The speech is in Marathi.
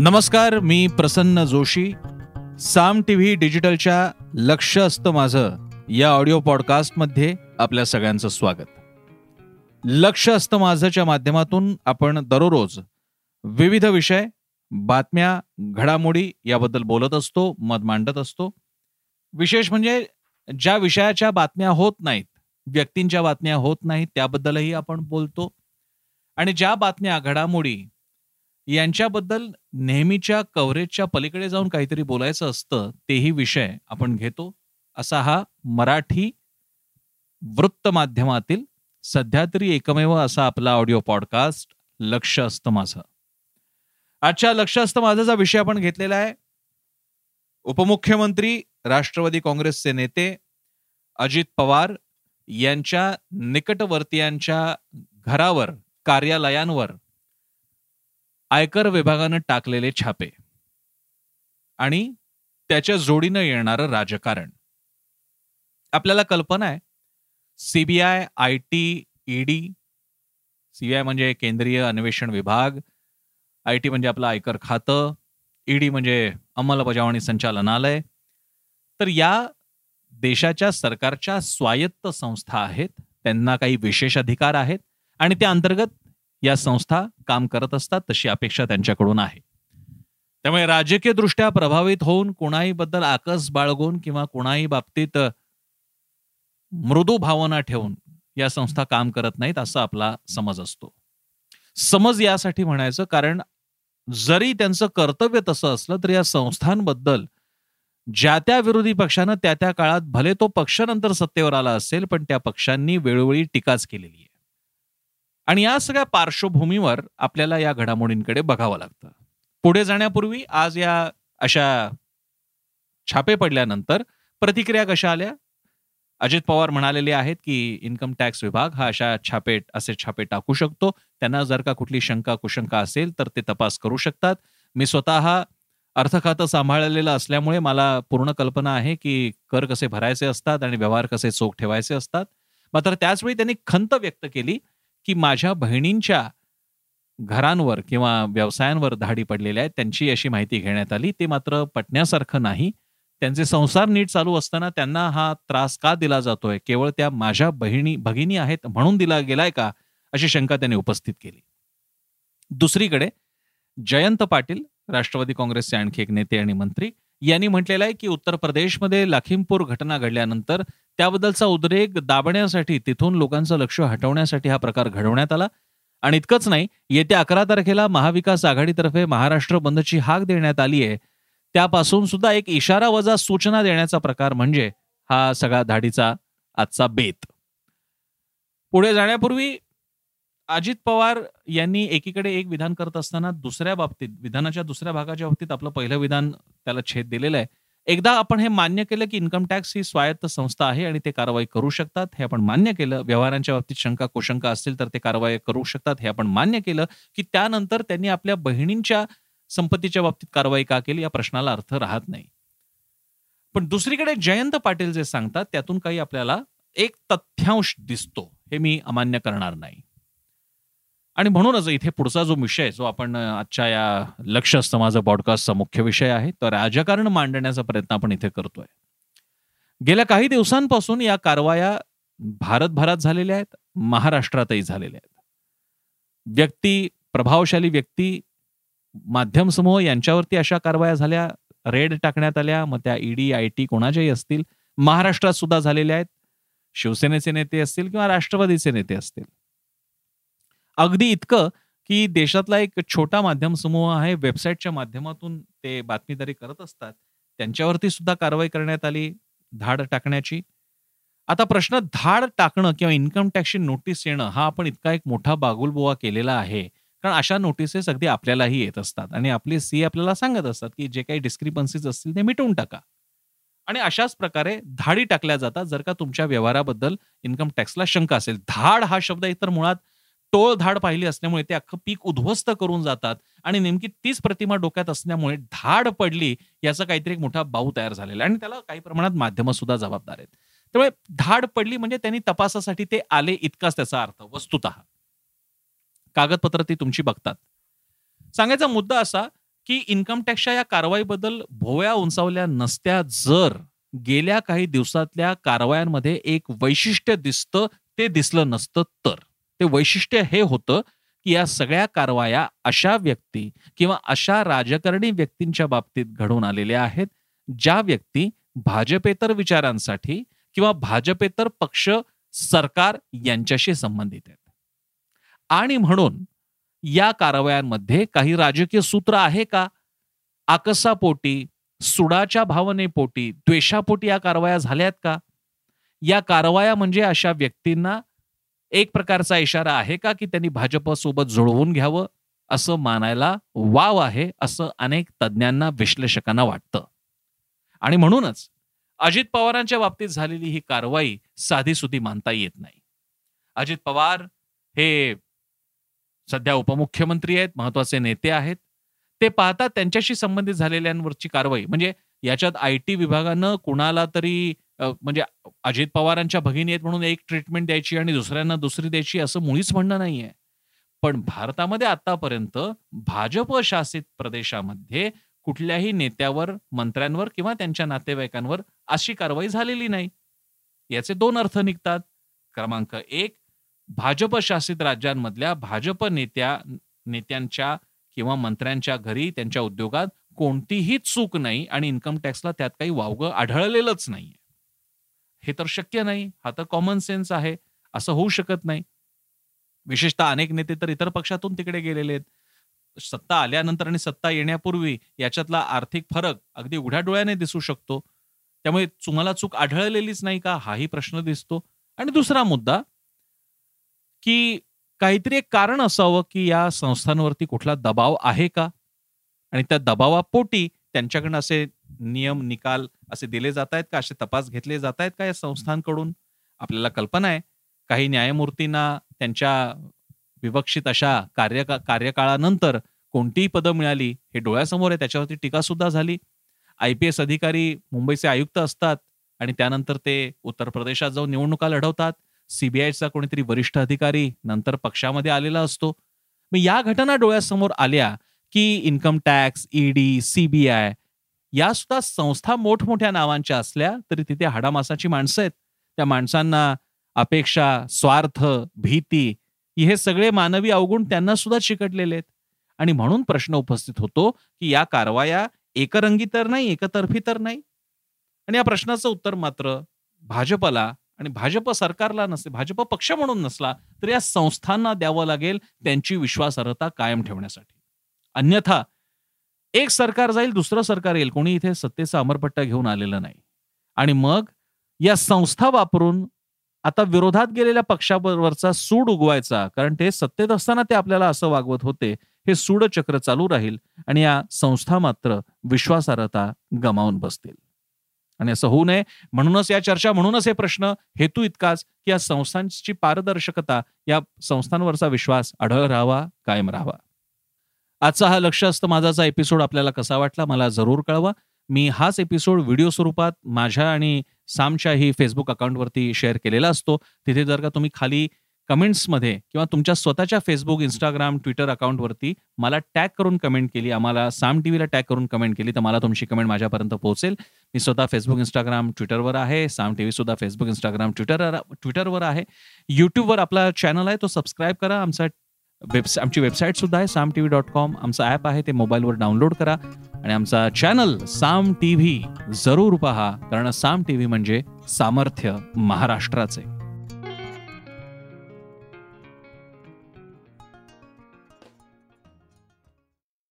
नमस्कार मी प्रसन्न जोशी. साम टी व्ही डिजिटलच्या लक्ष असतं माझं या ऑडिओ पॉडकास्टमध्ये आपल्या सगळ्यांचं स्वागत. लक्ष असतं माझंच्या माध्यमातून आपण दररोज विविध विषय बातम्या घडामोडी याबद्दल बोलत असतो मत मांडत असतो. विशेष म्हणजे ज्या विषयाच्या बातम्या होत नाहीत व्यक्तींच्या बातम्या होत नाहीत त्याबद्दलही आपण बोलतो. आणि ज्या बातम्या घडामोडी यांच्याबद्दल नेहमीच्या कव्हरेजच्या पलीकडे जाऊन काहीतरी बोलायचं असतं तेही विषय आपण घेतो. असा हा मराठी वृत्त माध्यमातील सध्या तरी एकमेव असा आपला ऑडिओ पॉडकास्ट लक्ष असतं माझं. आजच्या लक्ष असतं माझाचा विषय आपण घेतलेला आहे. उपमुख्यमंत्री राष्ट्रवादी काँग्रेसचे नेते अजित पवार यांच्या निकटवर्तीयांच्या घरावर कार्यालयांवर आयकर विभागानं टाकलेले छापे आणि त्याच्या जोडीनं येणारं राजकारण. आपल्याला कल्पना आहे CBI I T ED CBI म्हणजे केंद्रीय अन्वेषण विभाग आय टी म्हणजे आपलं आयकर खातं ईडी म्हणजे अंमलबजावणी संचालनालय. तर या देशाच्या सरकारच्या स्वायत्त संस्था आहेत त्यांना काही विशेष अधिकार आहेत आणि त्या अंतर्गत या संस्था काम करत असतात तशी अपेक्षा त्यांच्याकडून आहे. त्यामुळे राजकीय दृष्ट्या प्रभावित होऊन कोणाही बद्दल आकस बाळगून किंवा कोणाही बाबतीत मृदू भावना ठेवून या संस्था काम करत नाहीत असा आपला समज असतो. समज यासाठी म्हणायचं कारण जरी त्यांचं कर्तव्य तसं असलं तरी या संस्थांबद्दल ज्या त्या विरोधी पक्षानं त्या त्या काळात भले तो पक्ष नंतर सत्तेवर आला असेल पण त्या पक्षांनी वेळोवेळी टीकाच केलेली आहे. आणि या सगळ्या पार्श्वभूमीवर आपल्याला या घडामोडींकडे बघावं लागतं. पुढे जाण्यापूर्वी आज या अशा छापे पडल्यानंतर प्रतिक्रिया कशा आल्या? अजित पवार म्हणालेले आहेत की इन्कम टॅक्स विभाग हा अशा छापे असे छापे टाकू शकतो. त्यांना जर का कुठली शंका कुशंका असेल तर ते तपास करू शकतात. मी स्वतः अर्थ खातं सांभाळलेलं असल्यामुळे मला पूर्ण कल्पना आहे की कर कसे भरायचे असतात आणि व्यवहार कसे चोख ठेवायचे असतात. मात्र त्याचवेळी त्यांनी खंत व्यक्त केली की माझ्या बहिणींच्या घरांवर किंवा व्यवसायांवर धाडी पडलेल्या आहेत त्यांची अशी माहिती घेण्यात आली. ते मात्र पटण्यासारखं नाही. त्यांचे संसार नीट चालू असताना त्यांना हा त्रास का दिला जातोय? केवळ त्या माझ्या बहिणी भगिनी आहेत म्हणून दिला गेलाय का? अशी शंका त्यांनी उपस्थित केली. दुसरीकडे जयंत पाटील राष्ट्रवादी काँग्रेसचे आणखी एक नेते आणि मंत्री यांनी म्हटलेलं आहे की उत्तर प्रदेशमध्ये लखीमपूर घटना घडल्यानंतर त्याबद्दलचा उद्रेक दाबण्यासाठी तिथून लोकांचं लक्ष हटवण्यासाठी हा प्रकार घडवण्यात आला. आणि इतकंच नाही येत्या अकरा तारखेला महाविकास आघाडीतर्फे महाराष्ट्र बंदची हाक देण्यात आली आहे. त्यापासून सुद्धा एक इशारा वजा सूचना देण्याचा प्रकार म्हणजे हा सगळा धाडीचा आजचा बेत. पुढे जाण्यापूर्वी अजित पवार यांनी एकीकडे एक विधान करत असताना दुसऱ्या बाबतीत विधानाच्या दुसऱ्या भागाच्या बाबतीत आपलं पहिलं विधान त्याला छेद दिलेलं आहे. एकदा आपण हे मान्य केलं की इन्कम टॅक्स ही स्वायत्त संस्था आहे आणि ते कारवाई करू शकतात हे आपण मान्य केलं. व्यवहारांच्या बाबतीत शंका कुशंका असतील तर ते कारवाई करू शकतात हे आपण मान्य केलं की त्यानंतर त्यांनी आपल्या बहिणींच्या संपत्तीच्या बाबतीत कारवाई का केली? या प्रश्नाला अर्थ राहत नाही. पण दुसरीकडे जयंत पाटील जे सांगतात त्यातून काही आपल्याला एक तथ्यांश दिसतो हे मी अमान्य करणार नाही. आणि म्हणूनच इथे पुढचा जो विषय जो आपण आजच्या या लक्ष असतं माझं पॉडकास्टचा मुख्य विषय आहे तर राजकारण मांडण्याचा प्रयत्न आपण इथे करतोय. गेल्या काही दिवसांपासून या कारवाया भारतभरात झालेल्या आहेत महाराष्ट्रातही झालेल्या आहेत. व्यक्ती प्रभावशाली व्यक्ती माध्यम समूह यांच्यावरती अशा कारवाया झाल्या रेड टाकण्यात आल्या मग त्या ईडी आय टी कोणाच्याही असतील महाराष्ट्रात सुद्धा झालेल्या आहेत शिवसेनेचे नेते असतील किंवा राष्ट्रवादीचे नेते असतील. अगदी इतकं की देशातला एक छोटा माध्यम समूह आहे वेबसाईटच्या माध्यमातून ते बातमीदारी करत असतात. त्यांच्यावरती सुद्धा कारवाई करण्यात आली धाड टाकण्याची. आता प्रश्न धाड टाकणं किंवा इन्कम टॅक्सची नोटीस येणं हा आपण इतका एक मोठा बागुलबुवा केलेला आहे. कारण अशा नोटिसेस अगदी आपल्यालाही येत असतात आणि आपले सी आपल्याला सांगत असतात की जे काही डिस्क्रिपन्सीज असतील ते मिटवून टाका. आणि अशाच प्रकारे धाडी टाकल्या जातात जर का तुमच्या व्यवहाराबद्दल इन्कम टॅक्सला शंका असेल. धाड हा शब्द इतर मुळात टोळ धाड पाहिली असल्यामुळे ते अख्खं पीक उद्ध्वस्त करून जातात आणि नेमकी तीच प्रतिमा डोक्यात असल्यामुळे धाड पडली याचा काहीतरी एक मोठा बाऊ तयार झालेला आणि त्याला काही प्रमाणात माध्यम सुद्धा जबाबदार आहेत. त्यामुळे धाड पडली म्हणजे त्यांनी तपासासाठी ते आले इतकाच त्याचा अर्थ वस्तुत. कागदपत्र ती तुमची बघतात. सांगायचा मुद्दा असा की इन्कम टॅक्सच्या या कारवाईबद्दल भोवया उंचावल्या नसत्या जर गेल्या काही दिवसातल्या कारवायांमध्ये एक वैशिष्ट्य दिसतं ते दिसलं नसतं तर. ते वैशिष्ट्य हे होतं की या सगळ्या कारवाया अशा व्यक्ती किंवा अशा राजकारणी व्यक्तींच्या बाबतीत घडून आलेल्या आहेत ज्या व्यक्ती भाजपेतर विचारांसाठी किंवा भाजपेतर पक्ष सरकार यांच्याशी संबंधित आहेत. आणि म्हणून या कारवायांमध्ये काही राजकीय सूत्र आहे का? आकसापोटी सुडाच्या भावनेपोटी द्वेषापोटी या कारवाया झाल्यात का? या कारवाया म्हणजे अशा व्यक्तींना एक प्रकारचा इशारा आहे का की त्यांनी भाजप सोबत जुळवून घ्यावं? असं मानायला वाव आहे असं अनेक तज्ज्ञांना विश्लेषकांना वाटतं. आणि म्हणूनच अजित पवारांच्या बाबतीत झालेली ही कारवाई साधी सुधी मानता येत नाही. अजित पवार हे सध्या उपमुख्यमंत्री आहेत महत्त्वाचे नेते आहेत. ते पाहता त्यांच्याशी संबंधित झालेल्यांवरची कारवाई म्हणजे याच्यात आय टी विभागानं कुणाला तरी म्हणजे अजित पवारांच्या भगिनी आहेत म्हणून एक ट्रीटमेंट द्यायची आणि दुसऱ्यांना दुसरी द्यायची असं मुळीच म्हणणं नाहीये. पण भारतामध्ये आतापर्यंत भाजप शासित प्रदेशामध्ये कुठल्याही नेत्यावर मंत्र्यांवर किंवा त्यांच्या नातेवाईकांवर अशी कारवाई झालेली नाही. याचे दोन अर्थ निघतात. क्रमांक एक भाजप शासित राज्यांमधल्या भाजप नेत्या नेत्यांच्या किंवा मंत्र्यांच्या घरी त्यांच्या उद्योगात कोणतीही चूक नाही आणि इन्कम टॅक्सला त्यात काही वावगं आढळलेलंच नाहीये. हे तर शक्य नाही. हा तर कॉमन सेन्स आहे. असं होऊ शकत नाही. विशेषतः अनेक नेते तर इतर पक्षातून तिकडे गेलेले आहेत. सत्ता आल्यानंतर आणि सत्ता येण्यापूर्वी याच्यातला आर्थिक फरक अगदी उघड्या डोळ्याने दिसू शकतो. त्यामुळे तुम्हाला चूक आढळलेलीच नाही का? हाही प्रश्न दिसतो. आणि दुसरा मुद्दा की काहीतरी एक कारण असावं की या संस्थांवरती कुठला दबाव आहे का? आणि त्या दबावापोटी त्यांच्याकडनं असे नियम निकाल असे दिले जात आहेत का? असे तपास घेतले जात आहेत का या संस्थांकडून? आपल्याला कल्पना आहे. काही न्यायमूर्तींना त्यांच्या विवक्षित अशा कार्य कार्यकाळानंतर कोणतीही पदं मिळाली हे डोळ्यासमोर आहे त्याच्यावरती टीका सुद्धा झाली. आय पी एस अधिकारी मुंबईचे आयुक्त असतात आणि त्यानंतर ते उत्तर प्रदेशात जाऊन निवडणुका लढवतात. सीबीआयचा कोणीतरी वरिष्ठ अधिकारी नंतर पक्षामध्ये आलेला असतो. मग या घटना डोळ्यासमोर आल्या की इन्कम टॅक्स ईडी सीबीआय या सुद्धा संस्था मोठमोठ्या नावांच्या असल्या तरी तिथे हाडामासाची माणसं आहेत. त्या माणसांना अपेक्षा स्वार्थ भीती हे सगळे मानवी अवगुण त्यांना सुद्धा चिकटलेले आहेत. आणि म्हणून प्रश्न उपस्थित होतो की या कारवाया एकरंगी तर नाही एकतर्फी तर नाही. आणि या प्रश्नाचं उत्तर मात्र भाजपला आणि भाजप सरकारला नसते भाजप पक्ष म्हणून नसला तर या संस्थांना द्यावं लागेल त्यांची विश्वासार्हता कायम ठेवण्यासाठी. अन्यथा एक सरकार जाईल दुसरं सरकार येईल. कोणी इथे सत्तेचा अमरपट्टा घेऊन आलेलं नाही. आणि मग या संस्था वापरून आता विरोधात गेलेल्या पक्षावरचा सूड उगवायचा कारण ते सत्तेत असताना ते आपल्याला असं वागवत होते हे सूड चक्र चालू राहील आणि या संस्था मात्र विश्वासार्हता गमावून बसतील. आणि असं होऊ नये. म्हणूनच या चर्चा म्हणूनच हे प्रश्न हेतू इतकाच की या संस्थांची पारदर्शकता या संस्थांवरचा विश्वास आढळ राहावा कायम राहावा. आजचा हा लक्ष असतं माझाचा एपिसोड आपल्याला कसा वाटला मला जरूर कळवा. मी हाच एपिसोड व्हिडिओ स्वरूपात माझ्या आणि सामच्याही फेसबुक अकाउंटवरती शेअर केलेला असतो. तिथे जर का तुम्ही खाली कमेंट्समध्ये किंवा तुमच्या स्वतःच्या फेसबुक इंस्टाग्राम ट्विटर अकाउंटवरती मला टॅग करून कमेंट केली आम्हाला साम टी व्हीला टॅग करून कमेंट केली तर मला तुमची कमेंट माझ्यापर्यंत पोहोचेल. मी स्वतः फेसबुक इंस्टाग्राम ट्विटरवर आहे. साम टी व्ही सुद्धा फेसबुक इंस्टाग्राम ट्विटर ट्विटरवर आहे. यूट्यूबवर आपला चॅनल आहे तो सबस्क्राईब करा. आमचा वेबसा आमची वेबसाईट सुद्धा आहे Saam T V dot com. आमचं ॲप आहे ते मोबाईलवर डाउनलोड करा. आणि आमचा चॅनल साम टी व्ही जरूर पहा. कारण साम टी व्ही म्हणजे सामर्थ्य महाराष्ट्राचे.